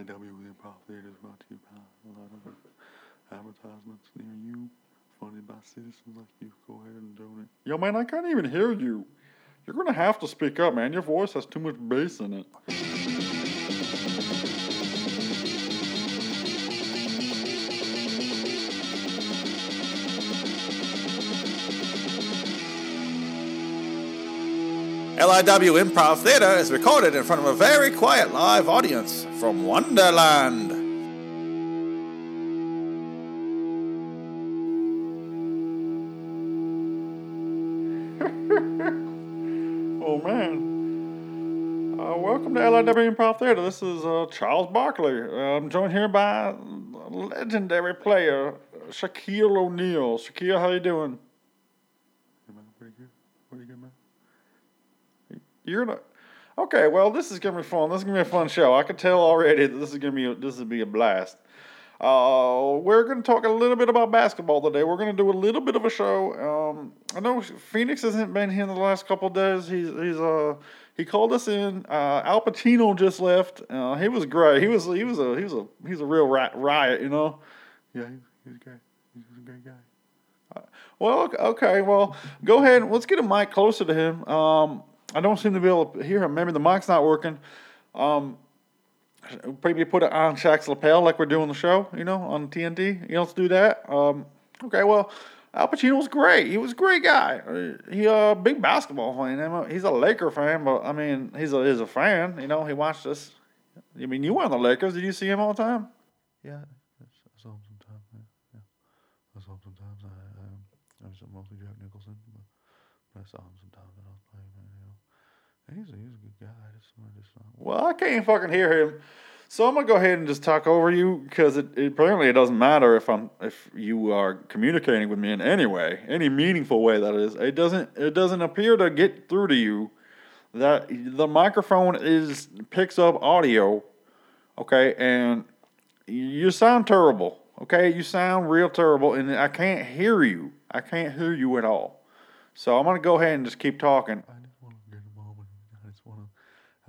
LIW Improv Theater is brought to you by a lot of advertisements near you, funded by citizens like you. Go ahead and donate. Yo, man, I can't even hear you. You're gonna have to speak up, man. Your voice has too much bass in it. LIW Improv Theater is recorded in front of a very quiet live audience from Wonderland. Oh man. Uh, welcome to LIW Improv Theater. This is uh, Charles Barkley. Uh, I'm joined here by legendary player Shaquille O'Neal. Shaquille, how you doing? Pretty good. Pretty good, man. You're not. Okay, well, this is gonna be fun. This is gonna be a fun show. I can tell already that this is gonna be a, this is be a blast. Uh, we're gonna talk a little bit about basketball today. We're gonna do a little bit of a show. Um, I know Phoenix hasn't been here in the last couple days. He's he's uh he called us in. Uh, Al Pacino just left. Uh, he was great. He was he was a he was a he's a real ri- riot, you know. Yeah, he's great. He's a great guy. Uh, well, ok- okay. Well, go ahead. Let's get a mic closer to him. Um, I don't seem to be able to hear him. Maybe the mic's not working. Um, maybe put it on Shaq's lapel like we're doing the show, you know, on TNT. You don't do that. Um, okay, well, Al Pacino was great. He was a great guy. Uh, He a big basketball fan. He's a Laker fan, but I mean, he's a he's a fan. You know, he watched us. I mean, you were on the Lakers. Did you see him all the time? Yeah, I saw him sometimes. Yeah. I saw him sometimes. I, um, I mostly Jack Nicholson, but I saw him sometimes when I was playing. Man, you know, and he's a, he's a good guy. I just, I just uh, Well, I can't fucking hear him. So I'm gonna go ahead and just talk over you because it, it apparently it doesn't matter if I'm if you are communicating with me in any way, any meaningful way that is. It doesn't it doesn't appear to get through to you that the microphone is picks up audio, okay, and you sound terrible. Okay, you sound real terrible, and I can't hear you. I can't hear you at all. So I'm gonna go ahead and just keep talking. I just want to get a moment. I just want to.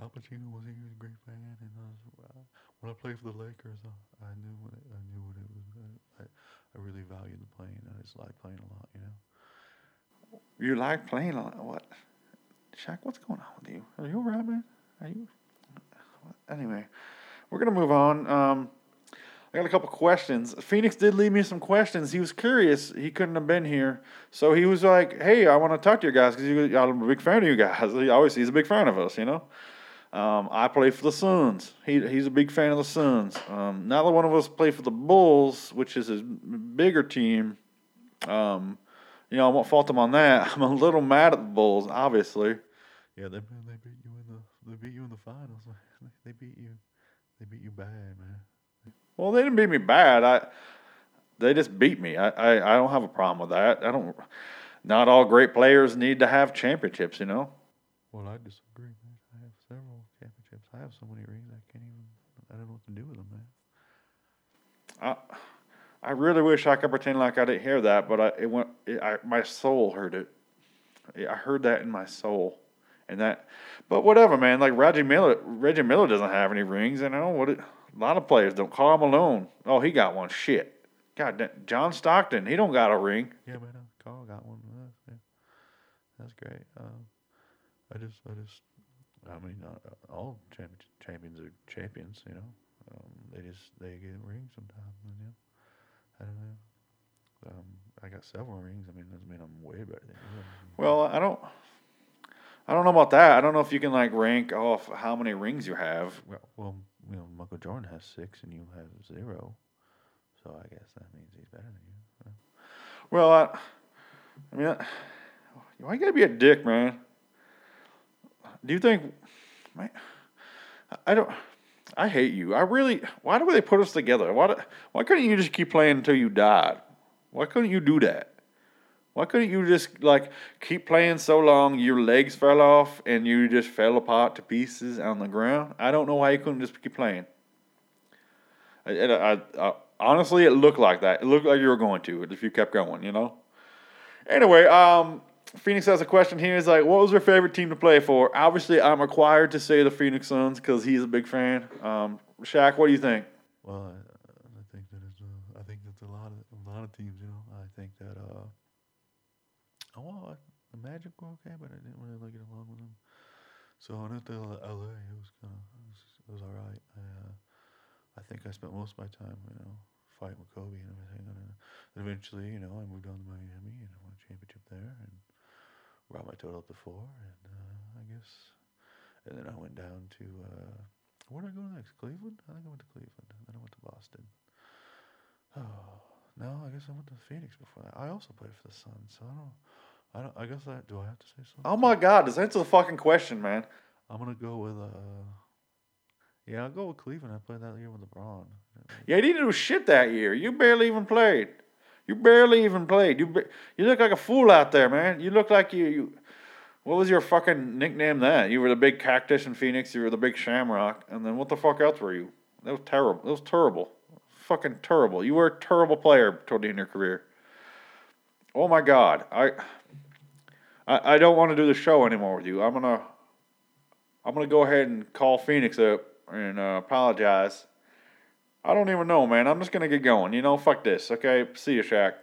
Al Pacino was he was a great fan, and I was, uh, when I played for the Lakers, uh, I knew what it, I knew what it was. Uh, I, I really valued the playing. I just like playing a lot, you know. You like playing a lot. What? Shaq, what's going on with you? Are you all right, man? Are you? Anyway, we're to move on. Um, I got a couple questions. Phoenix did leave me some questions. He was curious. He couldn't have been here. So he was like, hey, I want to talk to you guys because I'm a big fan of you guys. He always, he's a big fan of us, you know? Um, I play for the Suns. He, he's a big fan of the Suns. Um, neither one of us play for the Bulls, which is his bigger team. Um, you know, I won't fault him on that. I'm a little mad at the Bulls, obviously. Yeah, they they beat you in the they beat you in the finals. They beat you. They beat you bad, man. Well, they didn't beat me bad. I they just beat me. I, I, I don't have a problem with that. I don't. Not all great players need to have championships, you know. Well, I disagree, man. I have several championships. I have so many rings. I can't even. I don't know what to do with them, man. I I really wish I could pretend like I didn't hear that, but I it went. It, I, my soul heard it. I heard that in my soul, and that. But whatever, man. Like Reggie Miller. Reggie Miller doesn't have any rings. You know what? It, a lot of players don't. Karl Malone. Oh, he got one. Shit. God damn. John Stockton. He don't got a ring. Yeah, man. Karl got one. Yeah. That's great. Um, I just, I just, I mean, uh, all champions, champions are champions. You know, um, they just they get rings sometimes. You know, I don't know. Um, I got several rings. I mean, doesn't mean I'm way better than you. Well, I don't. I don't know about that. I don't know if you can like rank off how many rings you have. Well, well, you know, Michael Jordan has six and you have zero, so I guess that means he's better than you. Well, I, I mean, I, why you gotta be a dick, man? Do you think, man? I don't. I hate you. I really. Why do they put us together? Why? do- Why couldn't you just keep playing until you died? Why couldn't you do that? Why couldn't you just like keep playing so long your legs fell off and you just fell apart to pieces on the ground? I don't know why you couldn't just keep playing. I, I, I, honestly, it looked like that. It looked like you were going to if you kept going, you know. Anyway, um, Phoenix has a question here. He's like, "What was your favorite team to play for?" Obviously, I'm required to say the Phoenix Suns because he's a big fan. Um, Shaq, what do you think? Well, I, I think that it's uh, I think that's a lot of a lot of teams. You know, I think that uh, oh the Magic were okay, but I didn't really like get along with them. So when I went to LA, it was kind of it was, it was all right. I uh, I think I spent most of my time, you know, fighting with Kobe and everything, and eventually, you know, I moved on to Miami and I won a championship there and brought my total up to four, and uh, I guess, and then I went down to. Uh, where did I go next? Cleveland? I think I went to Cleveland. And then I went to Boston. Oh no, I guess I went to Phoenix before that. I also played for the Suns, so I don't. I don't. I guess I do. I have to say something. Oh my God, just answer the fucking question, man. I'm gonna go with uh. Yeah, I'll go with Cleveland. I played that year with LeBron. Yeah, you didn't do shit that year. You barely even played. You barely even played. You you look like a fool out there, man. You look like you. you what was your fucking nickname then? You were the big cactus in Phoenix. You were the big shamrock. And then what the fuck else were you? That was terrible. That was terrible. Fucking terrible. You were a terrible player toward the end of your career. Oh my God. I I, I don't want to do the show anymore with you. I'm gonna I'm gonna go ahead and call Phoenix up and uh, apologize. I don't even know, man. I'm just gonna get going. You know, fuck this. Okay, see you, Shaq.